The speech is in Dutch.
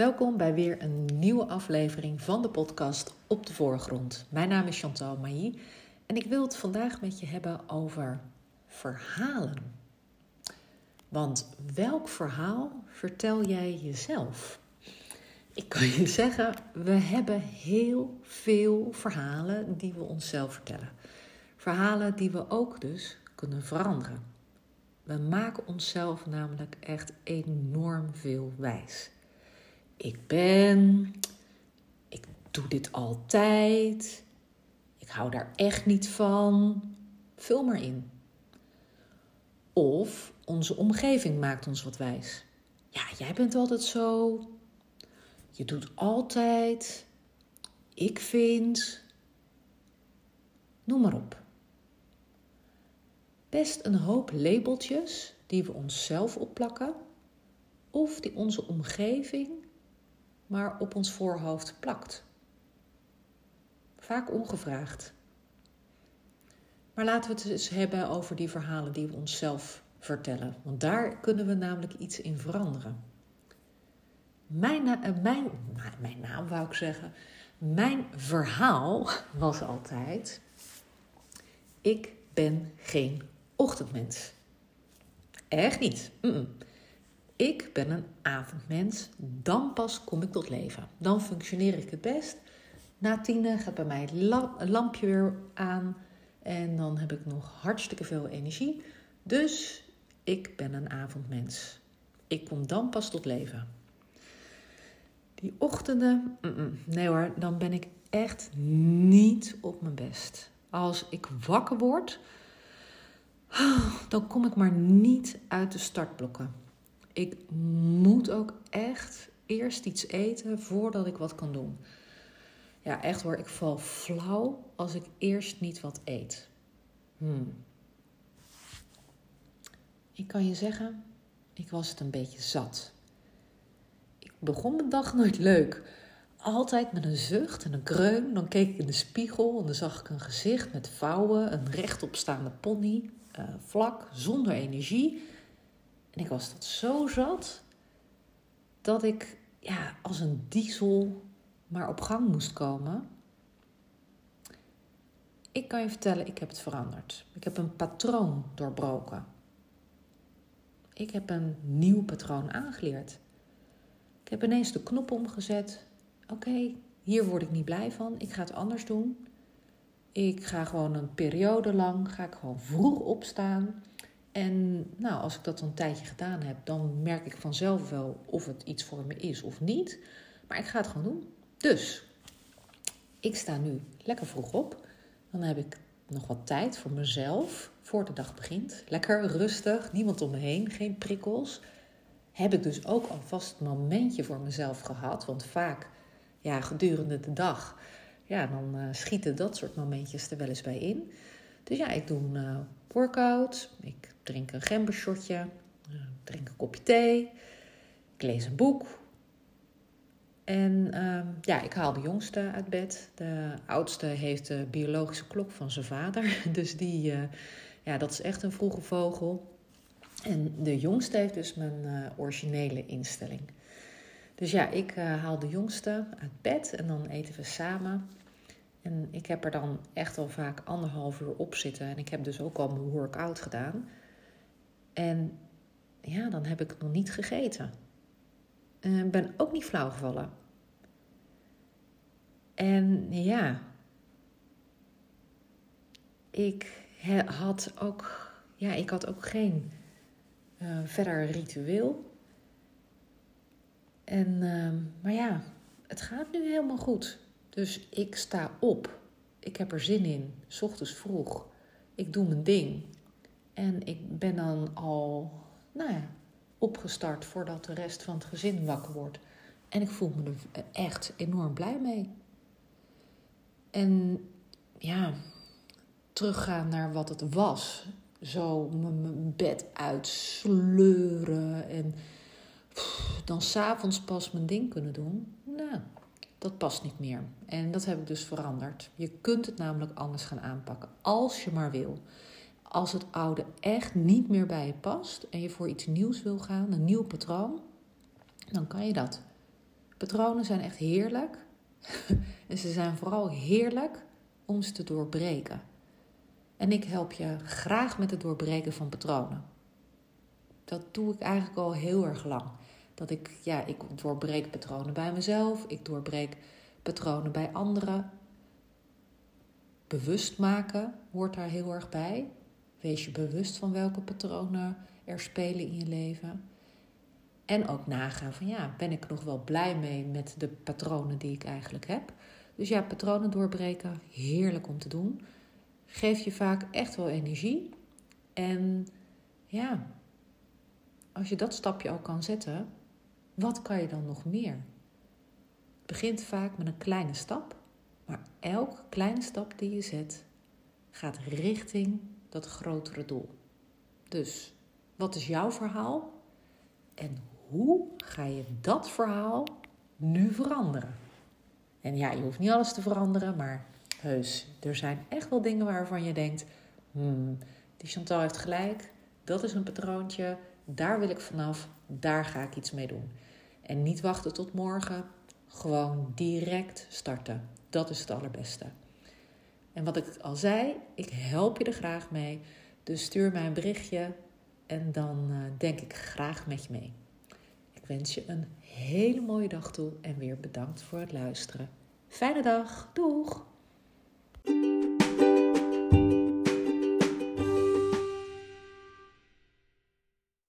Welkom bij weer een nieuwe aflevering van de podcast Op de Voorgrond. Mijn naam is Chantal Mailly en ik wil het vandaag met je hebben over verhalen. Want welk verhaal vertel jij jezelf? Ik kan je zeggen, we hebben heel veel verhalen die we onszelf vertellen. Verhalen die we ook dus kunnen veranderen. We maken onszelf namelijk echt enorm veel wijs. Ik ben, ik doe dit altijd, ik hou daar echt niet van. Vul maar in. Of onze omgeving maakt ons wat wijs. Ja, jij bent altijd zo. Je doet altijd. Ik vind. Noem maar op. Best een hoop labeltjes die we onszelf opplakken of die onze omgeving maar op ons voorhoofd plakt. Vaak ongevraagd. Maar laten we het eens hebben over die verhalen die we onszelf vertellen. Want daar kunnen we namelijk iets in veranderen. Mijn, uh, mijn, mijn naam wou ik zeggen. Mijn verhaal was altijd: ik ben geen ochtendmens. Echt niet. Ik ben een avondmens. Dan pas kom ik tot leven. Dan functioneer ik het best. Na tienen gaat bij mij het lampje weer aan. En dan heb ik nog hartstikke veel energie. Dus ik ben een avondmens. Ik kom dan pas tot leven. Die ochtenden, nee hoor, dan ben ik echt niet op mijn best. Als ik wakker word, dan kom ik maar niet uit de startblokken. Ik moet ook echt eerst iets eten voordat ik wat kan doen. Ja, echt hoor, ik val flauw als ik eerst niet wat eet. Hmm. Ik kan je zeggen, ik was het een beetje zat. Ik begon mijn dag nooit leuk. Altijd met een zucht en een kreun. Dan keek ik in de spiegel en dan zag ik een gezicht met vouwen, een rechtopstaande pony, uh, vlak, zonder energie. Ik was dat zo zat dat ik ja, als een diesel maar op gang moest komen. Ik kan je vertellen, ik heb het veranderd. Ik heb een patroon doorbroken. Ik heb een nieuw patroon aangeleerd. Ik heb ineens de knop omgezet. Oké, hier word ik niet blij van. Ik ga het anders doen. Ik ga gewoon een periode lang ga ik gewoon vroeg opstaan. En nou, als ik dat een tijdje gedaan heb, dan merk ik vanzelf wel of het iets voor me is of niet. Maar ik ga het gewoon doen. Dus, ik sta nu lekker vroeg op. Dan heb ik nog wat tijd voor mezelf voor de dag begint. Lekker rustig, niemand om me heen, geen prikkels. Heb ik dus ook alvast een momentje voor mezelf gehad. Want vaak, ja, gedurende de dag, ja, dan uh, schieten dat soort momentjes er wel eens bij in. Dus ja, ik doe een uh, workout. Ik drink een gembershotje. Uh, drink een kopje thee. Ik lees een boek. En uh, ja, ik haal de jongste uit bed. De oudste heeft de biologische klok van zijn vader. Dus die, uh, ja, dat is echt een vroege vogel. En de jongste heeft dus mijn uh, originele instelling. Dus ja, ik haal de jongste uit bed en dan eten we samen. En ik heb er dan echt al vaak anderhalf uur op zitten. En ik heb dus ook al mijn workout gedaan. En ja, dan heb ik nog niet gegeten. En ben ook niet flauw gevallen. En ja, ik had ook, ja, ik had ook geen uh, verder ritueel. En, uh, maar ja, het gaat nu helemaal goed. Dus ik sta op. Ik heb er zin in. S ochtends vroeg. Ik doe mijn ding. En ik ben dan al, nou ja, opgestart voordat de rest van het gezin wakker wordt. En ik voel me er echt enorm blij mee. En ja, teruggaan naar wat het was. Zo mijn bed uitsleuren en pff, dan s'avonds pas mijn ding kunnen doen. Nou, dat past niet meer. En dat heb ik dus veranderd. Je kunt het namelijk anders gaan aanpakken, als je maar wil. Als het oude echt niet meer bij je past en je voor iets nieuws wil gaan, een nieuw patroon, dan kan je dat. Patronen zijn echt heerlijk. en ze zijn vooral heerlijk om ze te doorbreken. En ik help je graag met het doorbreken van patronen. Dat doe ik eigenlijk al heel erg lang. Dat ik, ja, ik doorbreek patronen bij mezelf, ik doorbreek patronen bij anderen. Bewust maken hoort daar heel erg bij. Wees je bewust van welke patronen er spelen in je leven. En ook nagaan van ja, ben ik nog wel blij mee met de patronen die ik eigenlijk heb. Dus ja, patronen doorbreken, heerlijk om te doen. Geeft je vaak echt wel energie. En ja, als je dat stapje al kan zetten, wat kan je dan nog meer? Het begint vaak met een kleine stap, maar elke kleine stap die je zet gaat richting dat grotere doel. Dus wat is jouw verhaal en hoe ga je dat verhaal nu veranderen? En ja, je hoeft niet alles te veranderen, maar heus, er zijn echt wel dingen waarvan je denkt: hmm, die Chantal heeft gelijk, dat is een patroontje, daar wil ik vanaf, daar ga ik iets mee doen. En niet wachten tot morgen, gewoon direct starten. Dat is het allerbeste. En wat ik al zei, ik help je er graag mee. Dus stuur mij een berichtje en dan uh, denk ik graag met je mee. Ik wens je een hele mooie dag toe en weer bedankt voor het luisteren. Fijne dag, doeg!